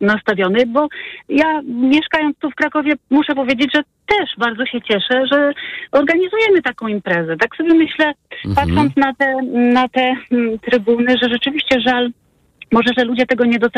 nastawiony, bo ja mieszkając tu w Krakowie muszę powiedzieć, że też bardzo się cieszę, że organizujemy taką imprezę. Tak sobie myślę, mhm. patrząc na te, na te mm, trybuny, że rzeczywiście żal może, że ludzie tego nie doceniają.